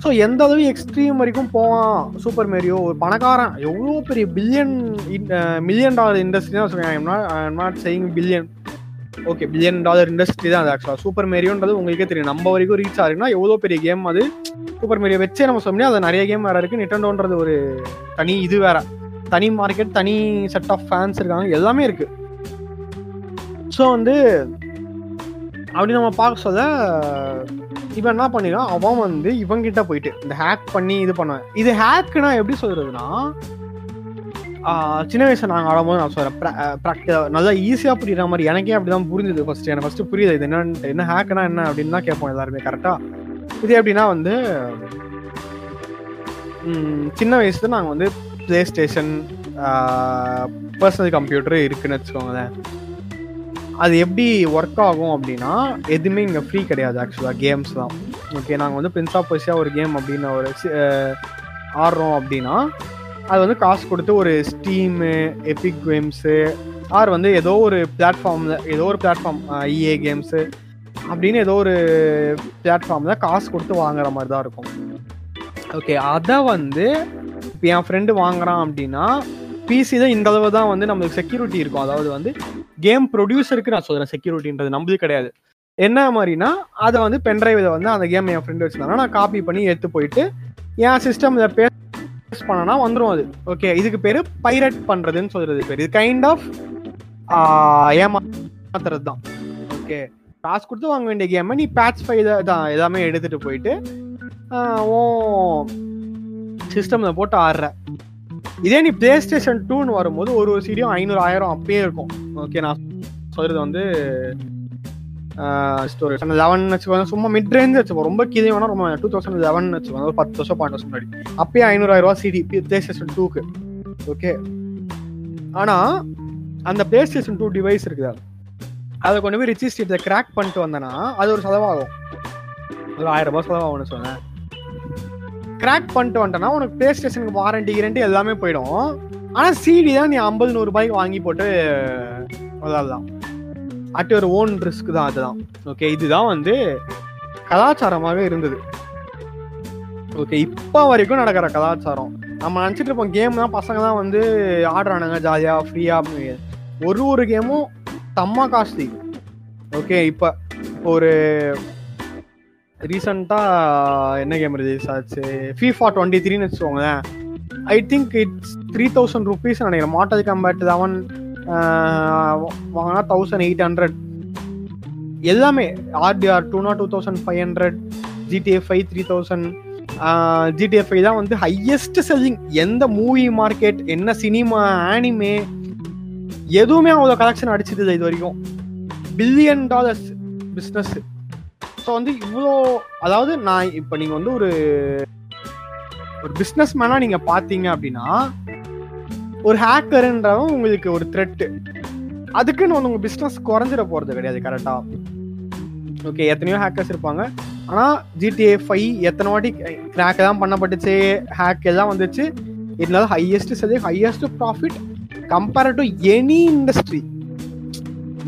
ஸோ எந்த அளவு எக்ஸ்ட்ரீம் வரைக்கும் போவான் சூப்பர் மேரியோ ஒரு பணக்காரன். எவ்வளோ பெரிய பில்லியன் மில்லியன் டாலர் இண்டஸ்ட்ரி தான் சொல்லுவேன் not saying billion okay billion dollar industry தான் அது ஆக்சுவலாக சூப்பர் மேரியோன்றது உங்களுக்கே தெரியும். நம்ம வரைக்கும் ரீச் ஆகுதுன்னா எவ்வளோ பெரிய கேம் அது? சூப்பர் மேரியோ வச்சே நம்ம சொன்னோம்னா அது நிறைய கேம் வேறு இருக்குது நிட்டண்டோன்றது ஒரு தனி இது வேற. தனி மார்க்கெட் தனி செட் ஆஃப் ஃபேன்ஸ் இருக்காங்க. எல்லாமே இருக்குது ஸோ வந்து அப்படி நம்ம பார்க்க சொல்ல இவன் என்ன பண்ணிடும் அவன் வந்து இவங்கிட்ட போயிட்டு இந்த ஹேக் பண்ணி இது பண்ணுவேன். இது ஹேக்குனா எப்படி சொல்றதுன்னா சின்ன வயசுல நாங்கள் ஆடும்போது நான் சொல்றேன் நல்லா ஈஸியாக புரியுற மாதிரி எனக்கே அப்படிதான் புரிஞ்சுது ஃபர்ஸ்ட் எனக்கு ஃபர்ஸ்ட் புரியுது இது என்னன்னு என்ன ஹேக்குனா என்ன அப்படின்னு தான் கேட்போம் எல்லாருமே கரெக்டாக இது எப்படின்னா வந்து சின்ன வயசுல நாங்கள் வந்து பிளே ஸ்டேஷன் பர்சனல் கம்ப்யூட்டர் இருக்குன்னு வச்சுக்கோங்களேன். அது எப்படி ஒர்க் ஆகும் அப்படின்னா எதுவுமே இங்கே ஃப்ரீ கிடையாது ஆக்சுவலாக கேம்ஸ் தான் ஓகே நாங்கள் வந்து பிரின்ஸ் ஆஃப் ஒரு கேம் அப்படின்னு ஒரு ஆடுறோம் அப்படின்னா அது வந்து காசு கொடுத்து ஒரு ஸ்டீமு எபிக் கேம்ஸு ஆர் வந்து ஏதோ ஒரு பிளாட்ஃபார்மில் ஏதோ ஒரு பிளாட்ஃபார்ம் இஏ கேம்ஸு அப்படின்னு ஏதோ ஒரு பிளாட்ஃபார்மில் காசு கொடுத்து வாங்குற மாதிரி தான் இருக்கும். ஓகே அதை வந்து இப்போ என் ஃப்ரெண்டு வாங்குறான் அப்படின்னா பிசி தான் இந்த அளவு தான் வந்து நம்மளுக்கு செக்யூரிட்டி இருக்கும். அதாவது வந்து கேம் ப்ரொடியூசருக்கு நான் சொல்கிறேன் செக்யூரிட்டின்றது நம்மளுக்கு கிடையாது. என்ன மாதிரினா அதை வந்து பென்ட்ரைவில் வந்து அந்த கேம் என் ஃப்ரெண்டு வச்சுருந்தாங்கன்னா நான் காப்பி பண்ணி எடுத்து போயிட்டு என் சிஸ்டமில் பே பண்ணனா வந்துடும் அது. ஓகே இதுக்கு பேர் பைரட் பண்ணுறதுன்னு சொல்றது பேர். இது கைண்ட் ஆஃப் ஏமாத்துறது தான். ஓகே காசு கொடுத்து வாங்க வேண்டிய கேமை நீ பேட்ச் ஃபை தான் எல்லாமே எடுத்துகிட்டு போயிட்டு ஓ சிஸ்டமில் போட்டு ஆடுற. இதே நீ பிளே ஸ்டேஷன் டூன்னு வரும்போது ஒரு ஒரு சீடியும் ஐநூறு ஆயிரம் அப்பயே இருக்கும். ஓகே நான் சொல்றது வந்து ஸ்டோரேஜ் அந்த லெவன் வச்சுக்கோங்க. சும்மா மிட் ரேஞ்ச் வச்சுப்போம் ரொம்ப கீழே வேணா ரொம்ப டூ தௌசண்ட் லெவன் வச்சு ஒரு பத்து வருஷம் பாயிண்ட் வருஷம் முன்னாடி. அப்பயே ஐநூறாயிரம் ரூபா சிடி பிளே ஸ்டேஷன் டூக்கு ஓகே ஆனா அந்த பிளே ஸ்டேஷன் டூ டிவைஸ் இருக்குதா? அதை கொண்டு போய் ரிச்சி கிராக் பண்ணிட்டு வந்தேன்னா அது ஒரு செலவாகும். ஒரு ஆயிரம் ரூபாய் செலவாகும்னு சொன்னேன். கிராக் பண்ணிட்டு வந்துட்டேன்னா உனக்கு பிளே ஸ்டேஷனுக்கு வாரண்டி கிரண்டி எல்லாமே போயிடும். ஆனா சிடி தான் நீ ஐம்பது நூறு ரூபாய்க்கு வாங்கி போட்டு விளாடலாம் அட் ஒரு ஓன் ரிஸ்க் தான் அதுதான். ஓகே இதுதான் வந்து கலாச்சாரமாக இருந்தது. ஓகே இப்போ வரைக்கும் நடக்கிற கலாச்சாரம். நம்ம நினச்சிட்டு இருப்போம் கேம் தான் பசங்க தான் வந்து ஆடுறானுங்க ஜாலியாக ஃப்ரீயாக அப்படின்னு. ஒரு ஒரு கேமும் தம்மா காஸ்ட்லி ஓகே இப்போ ஒரு ரீசெண்டாக என்ன கேம் ரிலீஸ் ஆச்சு? ஃபீஃபா டுவெண்ட்டி த்ரீன்னு வச்சுக்கோங்களேன் I think it's three thousand rupees நினைக்கிறேன். மாட்டல் கம்பேர்ட் தவன் வாங்கினா தௌசண்ட் எயிட் ஹண்ட்ரட் எல்லாமே RDR two not two thousand five hundred GTA five three thousand GTA five தான் வந்து ஹையஸ்ட் செல்லிங் எந்த மூவி மார்க்கெட் என்ன சினிமா ஆனிமே எதுவுமே அவ்வளோ கலெக்ஷன் அடிச்சது இது வரைக்கும். பில்லியன் டாலர்ஸ் பிஸ்னஸ் ஸோ வந்து இவ்வளோ அதாவது நான் இப்போ நீங்கள் வந்து ஒரு ஒரு பிஸ்னஸ் மேனாக நீங்கள் பார்த்தீங்க அப்படின்னா ஒரு ஹேக்கருன்றவன் உங்களுக்கு ஒரு த்ரெட்டு அதுக்குன்னு வந்து உங்கள் பிஸ்னஸ் குறைஞ்சிட போகிறது கிடையாது கரெக்டாக ஓகே எத்தனையோ ஹேக்கர்ஸ் இருப்பாங்க. ஆனால் ஜிடிஏ ஃபைவ் எத்தனை வாட்டி கிராக் எல்லாம் பண்ணப்பட்டுச்சு ஹேக் எல்லாம் வந்துச்சு. இருந்தாலும் highest selling highest profit compare to any industry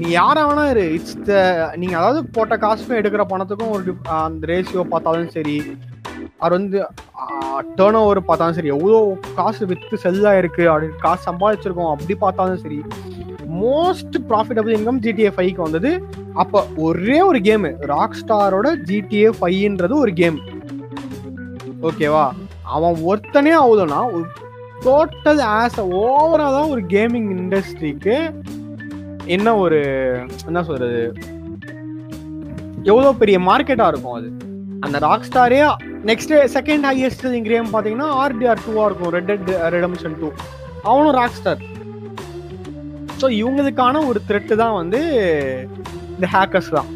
நீ யாரா வேணா இரு. இட்ஸ் த நீங்க அதாவது போட்ட காசுக்கும் எடுக்கிற பணத்துக்கும் ஒரு அந்த ரேஷியோ பார்த்தாலும் சரி அவர் வந்து டேர்ன் ஓவர் பார்த்தாலும் சரி எவ்வளோ காசு வித்து செல்லாக இருக்கு அப்படி காசு சம்பாதிச்சிருக்கோம் அப்படி பார்த்தாலும் சரி மோஸ்ட் ப்ராஃபிட்டபிள் இன்கம் ஜிடிஏ ஃபைவ்க்கு வந்தது. அப்போ ஒரே ஒரு கேமு ராக் ஸ்டாரோட ஜிடிஏ ஃபைவ்ன்றது ஒரு கேம் ஓகேவா அவன் ஒருத்தனே ஆகுதுன்னா டோட்டல் ஆஸ் ஓவராலாக ஒரு கேமிங் இண்டஸ்ட்ரிக்கு என்ன ஒரு என்ன சொல்றது? எவ்வளோ பெரிய மார்க்கெட்டாக இருக்கும் அது? அந்த ராக் ஸ்டாரே நெக்ஸ்ட் செகண்ட் ஹையஸ்ட் கேம் பார்த்தீங்கன்னா ஆர்டிஆர் டூவாக இருக்கும் ரெட் டெட் ரெடம்ஷன் டூ அவனும் ராக் ஸ்டார் ஸோ இவங்களுக்கான ஒரு த்ரெட்டு தான் வந்து இந்த ஹேக்கர்ஸ் தான்.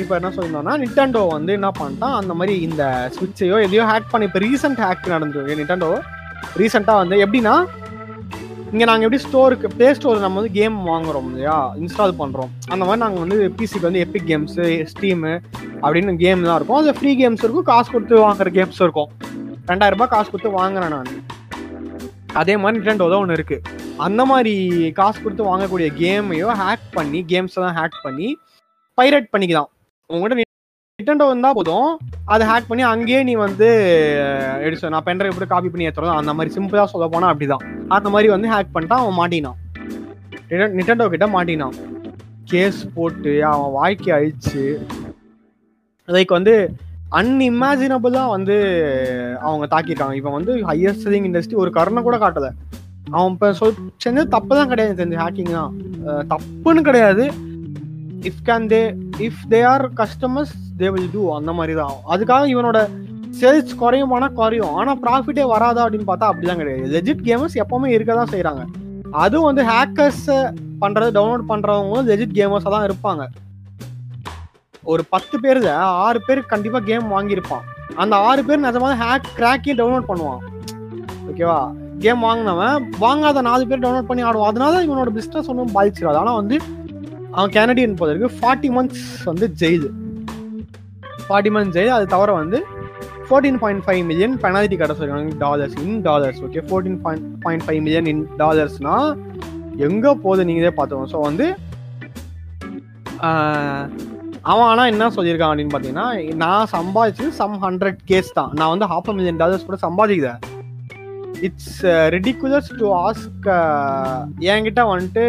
இப்போ என்ன சொல்லியிருந்தோம்னா நிட்டாண்டோ வந்து என்ன பண்ணிட்டான்? அந்த மாதிரி இந்த ஸ்விட்சையோ எதையோ ஹேக் பண்ணி இப்போ ரீசெண்ட் ஹேக் நடந்தது நிட்டாண்டோ ரீசெண்டாக வந்து எப்படின்னா இங்கே நாங்கள் எப்படி ஸ்டோருக்கு ப்ளே ஸ்டோர் நம்ம வந்து கேம் வாங்குறோம் இல்லையா? இன்ஸ்டால் பண்ணுறோம் அந்த மாதிரி நாங்கள் வந்து பிசிக்கு வந்து எப்பிக் கேம்ஸு ஸ்டீமு அப்படின்னு கேம் தான் இருக்கும். அதில் ஃப்ரீ கேம்ஸ் இருக்கும். காசு கொடுத்து வாங்குற கேம்ஸ் இருக்கும். ரெண்டாயிரம் ரூபாய் காசு கொடுத்து வாங்குறேன் நான். அதே மாதிரி நிட்டண்டோ தான் ஒன்று இருக்குது அந்த மாதிரி காசு கொடுத்து வாங்கக்கூடிய கேமையோ ஹேக் பண்ணி கேம்ஸை தான் ஹேக் பண்ணி பைரேட் பண்ணிக்கலாம். உங்கள்கிட்ட நிட்டண்டோ இருந்தால் போதும். அதை ஹேக் பண்ணி அங்கேயே நீ வந்து எடுத்து நான் பென்ட்ரைவ் எப்படி காப்பி பண்ணி ஏற்றுறோம் அந்த மாதிரி சிம்பிளாக சொல்ல போனா அப்படிதான். அந்த மாதிரி வந்து ஹேக் பண்ணிட்டா அவன் மாட்டினான். நிட்டண்டோ கிட்ட மாட்டினான். கேஸ் போட்டு அவன் வாழ்க்கை அழிச்சு லைக் வந்து அன்இமேஜினபிளாக வந்து அவங்க தாக்கிருக்காங்க இவன் வந்து ஹையர் செல்லிங் இண்டஸ்ட்ரி ஒரு கருணை கூட காட்டலை. அவன் இப்போ சொல் செஞ்சது தப்பு தான் கிடையாது தெரிஞ்சு ஹேக்கிங் தான் தப்புன்னு கிடையாது. If can they if they are customers they will do அந்த மாதிரி தான் அதுக்காக இவனோட சேல்ஸ் குறையுமானா குறையும். ஆனால் ப்ராஃபிட்டே வராதா அப்படின்னு பார்த்தா அப்படிலாம் கிடையாது. லெஜிட் கேமர்ஸ் எப்பவுமே இருக்க தான் செய்கிறாங்க அதுவும் வந்து ஹேக்கர்ஸ் பண்ணுறது டவுன்லோட் பண்ணுறவங்களும் லெஜிட் கேமர்ஸாக தான் இருப்பாங்க. ஒரு பத்து பேரில் ஆறு பேர் கண்டிப்பாக கேம் வாங்கியிருப்பான். அந்த ஆறு பேர் நிஜமாக ஹேக் கிராக்கி டவுன்லோட் பண்ணுவான். ஓகேவா கேம் வாங்கினவன் வாங்காத நாலு பேர் டவுன்லோட் பண்ணி ஆடுவான். அதனால இவனோட பிஸ்னஸ் ஒன்றும் பாதிச்சிடாது. ஆனால் வந்து அவன் கேனடியன் போதற்கு ஃபார்ட்டி மந்த்ஸ் வந்து ஜெயிலு ஃபார்ட்டி மந்த்ஸ் ஜெயில் அது தவிர வந்து fourteen point five million penalty கட்ட சொல்லியிருக்காங்க dollars in dollars okay fourteen point point five million in டாலர்ஸ்னா எங்கே போகுது நீங்களே பார்த்துக்கோங்க. ஸோ வந்து அவன் ஆனால் என்ன சொல்லியிருக்கான் அப்படின்னு பார்த்தீங்கன்னா நான் சம்பாதிச்சது சம் ஹண்ட்ரட் கேஸ் தான். நான் வந்து ஹாஃப் மில்லியன் டாலர்ஸ் கூட சம்பாதிக்கிறேன் இட்ஸ் ரெடிகுலர்ஸ் டு ஆஸ்க் என்கிட்ட வந்துட்டு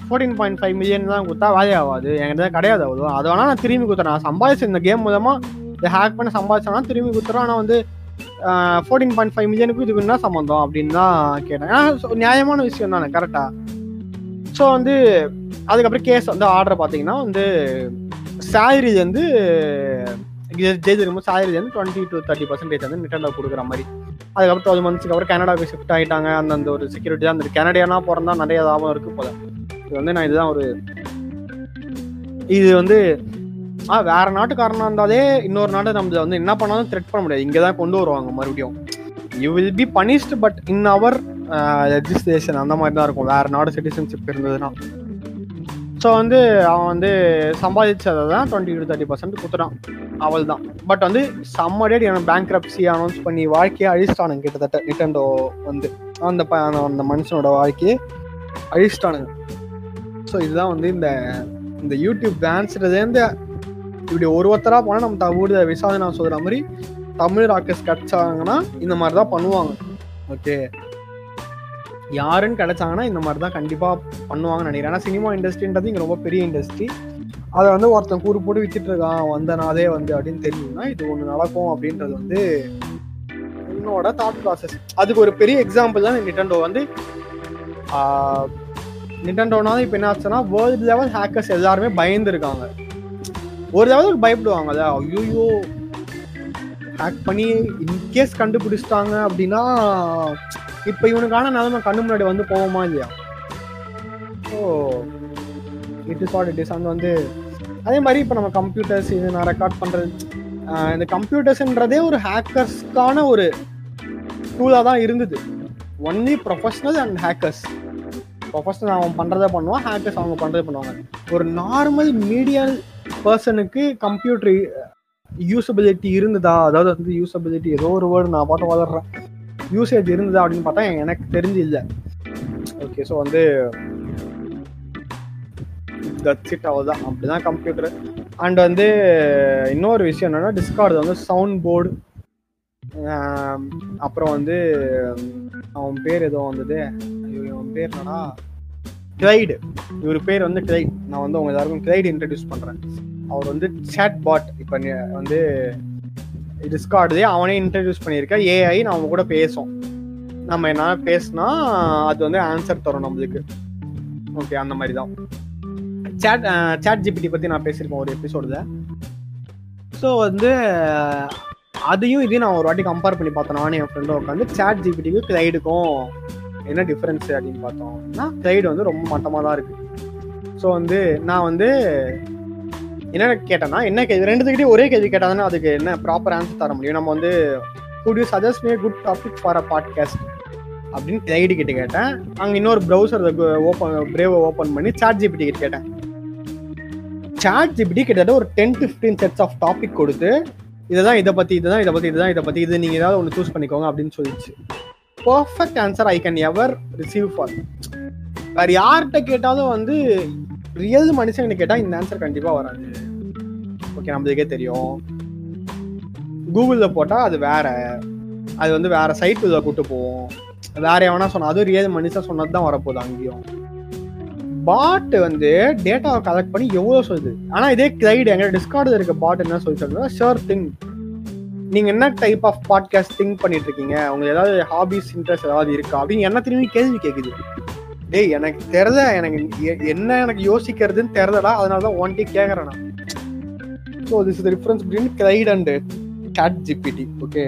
ஃபோர்டீன் பாயிண்ட் ஃபைவ் மில்லியன் தான் கொடுத்தா வேலை ஆகாது என்கிட்ட கிடையாது அவ்வளோ அதை வேணா நான் திரும்பி கொடுத்துறேன் நான் சம்பாதிச்ச இந்த கேம் மூலமாக இதை ஹேக் பண்ண சம்பாதிச்சேன்னா திரும்பி கொடுத்துறேன் ஆனால் வந்து ஃபோர்டீன் பாயிண்ட் ஃபைவ் மில்லியனுக்கு இதுக்கு என்ன சம்மந்தம் அப்படின்னு தான் கேட்டேன் ஏன்னா நியாயமான விஷயம் தானே கரெக்டாக ஸோ வந்து அதுக்கப்புறம் கேஸ் வந்து ஆர்டர் பார்த்தீங்கன்னா வந்து சேலரி வந்து ஜெயிச்சு இருக்கும்போது வந்து டுவெண்ட்டி டு தேர்ட்டி பர்சன்டேஜ் வந்து நிட்டனில் கொடுக்குற மாதிரி அதுக்கப்புறம் டுவெல் மந்த்ஸ்க்கு அப்புறம் கனடாவுக்கு ஷிஃப்ட் ஆகிட்டாங்க அந்த அந்த ஒரு செக்யூரிட்டி தான். அந்த கனடியானா பிறந்தா நிறைய லாபம் இருக்குது போல. இது வந்து நான் இதுதான் ஒரு இது வந்து ஆ வேற நாட்டுக்காரனா இருந்தாலே இன்னொரு நாட்டை நம்ம வந்து என்ன பண்ணாலும் த்ரெட் பண்ண முடியாது. இங்கே தான் கொண்டு வருவாங்க மறுபடியும். You will be punished but in our legislation அந்த மாதிரி தான் இருக்கும். வேற நாடு சிட்டிசன்ஷிப் இருந்ததுன்னா. ஸோ வந்து அவன் வந்து சம்பாதிச்சதை தான் டுவெண்ட்டி டு தேர்ட்டி பர்சன்ட் குத்துறான். அவள் தான் பட் வந்து செம்ம டேட் எனக்கு பேங்க் அனௌன்ஸ் பண்ணி வாழ்க்கையை அழிச்சிட்டானுங்க கிட்டத்தட்ட நிட்டண்டோ வந்து. அந்த ப- அந்த- அந்த மனுஷனோட வாழ்க்கையை அழிச்சிட்டானுங்க. ஸோ இதுதான் வந்து இந்த இந்த யூடியூப் பேன்ஸ்லேருந்து இப்படி ஒரு ஒருத்தராக போனால் நம்ம தமிழ் விசாத சொல்கிற மாதிரி தமிழ் ராக்கர்ஸ் கிடச்சாங்கன்னா இந்த மாதிரி தான் பண்ணுவாங்க. ஓகே யாருன்னு கிடைச்சாங்கன்னா இந்த மாதிரி தான் கண்டிப்பாக பண்ணுவாங்கன்னு நினைக்கிறேன். ஏன்னா சினிமா இண்டஸ்ட்ரின்றது இங்கே ரொம்ப பெரிய இண்டஸ்ட்ரி அதை வந்து ஒருத்தன் கூறு போட்டு வித்துட்டு இருக்கான் வந்தனாலே வந்து அப்படின்னு தெரியும்னா இது ஒன்று நடக்கும் அப்படின்றது வந்து என்னோட தாட் ப்ராசஸ் அதுக்கு ஒரு பெரிய எக்ஸாம்பிள் தான் நிட்டண்டோ வந்து நிட்டண்டோனா இப்போ என்ன ஆச்சுன்னா வேர்ல்டு லெவல் ஹேக்கர்ஸ் எல்லாருமே பயந்துருக்காங்க. ஒரு லெவலுக்கு பயப்படுவாங்கல்ல ஐயோ ஹேக் பண்ணி இன்கேஸ் கண்டுபிடிச்சிட்டாங்க அப்படின்னா இப்போ இவனுக்கான நிலைமை கண்ணு முன்னாடி வந்து போவோமா இல்லையா? So it is what it is and வந்து அதே மாதிரி இப்போ நம்ம கம்ப்யூட்டர்ஸ் இது நான் ரெக்கார்ட் பண்ணுறது இந்த கம்ப்யூட்டர்ஸ்ன்றதே ஒரு ஹேக்கர்ஸ்க்கான ஒரு டூலாக தான் இருந்தது. Only professional and hackers professional அவன் பண்ணுறத பண்ணுவான் ஹேக்கர்ஸ் அவங்க பண்ணுறதை பண்ணுவாங்க. ஒரு நார்மல் மீடியல் பர்சனுக்கு கம்ப்யூட்டர் யூசபிலிட்டி இருந்ததா? அதாவது வந்து யூசபிலிட்டி ஏதோ ஒரு வேர்டு நான் பாட்டு வளர்றேன் யூசேஜ் இருந்ததா அப்படின்னு பார்த்தா எனக்கு தெரிஞ்சு இல்லை ஓகே ஸோ வந்து தட்ஸ் இட் அவ்வளோதான் அப்படிதான் கம்ப்யூட்டர் அண்ட் வந்து இன்னொரு விஷயம் என்னென்னா டிஸ்கார்டு வந்து சவுண்ட் போர்டு அப்புறம் வந்து அவன் பேர் ஏதோ வந்தது. இவன் பேர் என்னன்னா கிளைடு இவர் பேர் வந்து கிளைட் நான் வந்து உங்க எல்லாருக்கும் கிளைடு இன்ட்ரடியூஸ் பண்ணுறேன் அவர் வந்து சேட் பாட் இப்போ வந்து டிஸ்கார்டு அவனே இன்ட்ரடியூஸ் பண்ணியிருக்கேன் ஏஐ அவங்க கூட பேசும். நம்ம என்ன பேசினா அது வந்து ஆன்சர் தரும் நம்மளுக்கு. ஓகே அந்த மாதிரி தான் சேட் சேட் ஜிபிடி பற்றி நான் பேசியிருக்கேன் ஒரு எபிசோடில் ஸோ வந்து அதையும் இதையும் நான் ஒரு வாட்டி கம்பேர் பண்ணி பார்த்தேன். நானும் என் ஃப்ரெண்டும் உட்காந்து சேட் ஜிபிடிக்கும் கிளைடுக்கும் என்ன டிஃப்ரென்ஸ் அப்படின்னு பார்த்தோம்னா கிளைடு வந்து ரொம்ப மட்டமாக தான் இருக்குது ஸோ வந்து நான் வந்து என்ன கேட்டேன்னா என்ன கேள்வி? ரெண்டுத்துக்கிட்டே ஒரே கேள்வி கேட்டால் அதுக்கு என்ன ப்ராப்பர் ஆன்சர் தர முடியும்? நம்ம வந்து could you suggest me good topic for a podcast அப்படின்னு கிளைடு கிட்ட கேட்டேன். அங்கே இன்னொரு ப்ரௌசர் ஓப்பன் பிரேவை ஓப்பன் பண்ணி சாட் ஜிபிடி கிட்ட கேட்டேன். சாட் ஜிபிடி கிட்டத்தட்ட ஒரு ten to fifteen sets of topic கொடுத்து இதுதான் இதை பற்றி இதுதான் இதை பற்றி இதுதான் இதை பற்றி இது நீங்கள் ஏதாவது ஒன்று சூஸ் பண்ணிக்கோங்க அப்படின்னு சொல்லிச்சு. Perfect answer I can ever receive for வேறு யார்கிட்ட கேட்டாலும் வந்து ரியல் மனுஷங்க கேட்டால் இந்த ஆன்சர் கண்டிப்பாக வராது. ஓகே நம்மளுக்கே தெரியும். கூகுளில் போட்டால் அது வேற. அது வந்து வேற சைட் இதில் கூட்டு போவோம் வேற எவனா சொன்னால் அதுவும் ரியல் மனுஷன் சொன்னது தான் வரப்போகுது அங்கேயும். பாட் வந்து டேட்டாவை கலெக்ட் பண்ணி எவ்வளோ சொல்லுது? ஆனால் இதே கிளைடு எங்க டிஸ்கார்டில் இருக்க பாட் என்ன சொல்லி சொல்லுங்க ஷோர் திங் நீங்கள் என்ன டைப் ஆஃப் பாட்காஸ்ட் திங்க் பண்ணிட்டு இருக்கீங்க? உங்களுக்கு ஏதாவது ஹாபிஸ் இன்ட்ரெஸ்ட் ஏதாவது இருக்கா? அப்படின்னு என்ன திரும்பி கேள்வி கேட்குது டேய் எனக்கு தெரியல எனக்கு என்ன எனக்கு யோசிக்கிறதுன்னு தெரியலடா அதனால தான் ஒன்ட்டி கேட்குறேன் நான். So this is difference between Claude and ChatGPT okay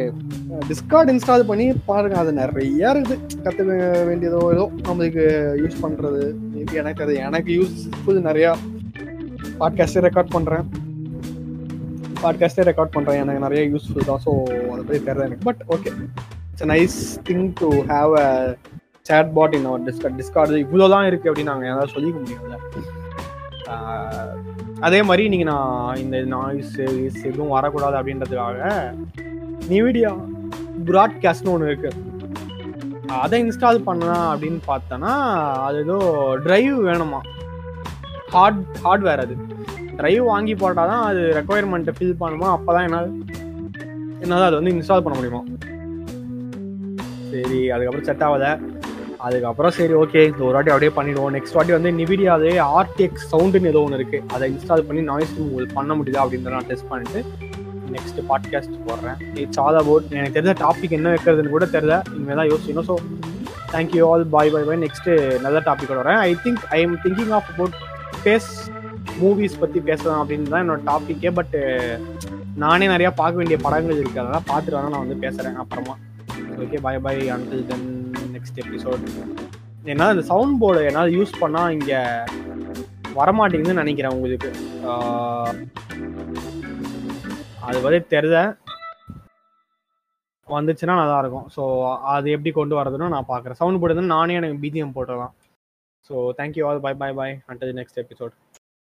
Discord install பண்ணி பாருங்க அது நிறைய இருக்குது. கற்றுக்க வேண்டியதோ ஏதோ நம்மளுக்கு யூஸ் பண்ணுறது மேபி எனக்கு அது எனக்கு யூஸ்ஃபுல் நிறையா. பாட்காஸ்டே ரெக்கார்ட் பண்ணுறேன் பாட்காஸ்டே ரெக்கார்ட் பண்ணுறேன் எனக்கு நிறைய யூஸ்ஃபுல் தான். ஸோ அதை பற்றி தெரியல எனக்கு. But okay it's nice thing to have a chat bot in Discord Discord இவ்வளோ தான் இருக்குது அப்படின்னு நாங்கள் ஏதாவது சொல்லிக்க முடியாதுல்ல அதே மாதிரி நீங்கள் நான் இந்த நாய்ஸ் எதுவும் வரக்கூடாது அப்படின்றதுக்காக நிவிடியா ப்ராட்காஸ்ட்னு ஒன்று இருக்குது அதை இன்ஸ்டால் பண்ணலாம் அப்படின்னு பார்த்தோன்னா அது ஏதோ ட்ரைவ் வேணுமா? ஹார்ட் ஹார்ட்வேர் அது. ட்ரைவ் வாங்கி போட்டால் தான் அது ரெக்குவயர்மெண்ட்டை ஃபில் பண்ணுமா? அப்போ தான் என்னால் என்னால் அது வந்து இன்ஸ்டால் பண்ண முடியுமா? சரி அதுக்கப்புறம் செட் ஆகலை. அதுக்கப்புறம் சரி ஓகே இந்த ஒரு வாட்டி அப்படியே பண்ணிடுவோம். நெக்ஸ்ட் வாட்டி வந்து நிவிடியாவே ஆர்டிஎக்ஸ் சவுண்டுன்னு ஏதோ ஒன்று இருக்குது அதை இன்ஸ்டால் பண்ணி நாய்ஸ் உங்களுக்கு பண்ண முடியுதா அப்படின்றத நான் டெஸ்ட் பண்ணிட்டு நெக்ஸ்ட் பாட்காஸ்ட் போடுறேன். இட்ஸ் ஆல் அபவுட் எனக்கு தெரிஞ்ச டாபிக் என்ன வைக்கிறதுன்னு கூட தெரியல இனிமேல் தான் யோசிக்கணும். So thank you all bye bye bye next நல்ல டாபிக் வரேன். I think I am thinking of about space movies பற்றி பேசலாம் அப்படின்னு தான் என்னோட டாப்பிக்கே பட் நானே நிறையா பார்க்க வேண்டிய படங்கள் இருக்கிறதால அதெல்லாம் பார்த்துட்டு வேணால் நான் வந்து பேசுகிறேன் அப்புறமா. Okay bye bye until then next episode என்னால் இந்த சவுண்ட் போர்டு என்னால் யூஸ் பண்ணால் இங்கே வரமாட்டேங்குதுன்னு நினைக்கிறேன் உங்களுக்கு. அது வந்து தெரியல வந்துச்சுன்னா நல்லா இருக்கும். ஸோ அது எப்படி கொண்டு வரதுன்னு நான் பார்க்குறேன் சவுண்ட் போடுறதுன்னு நானே எனக்கு பிஜிஎம் போட்டுடலாம். So thank you all bye bye bye and next episode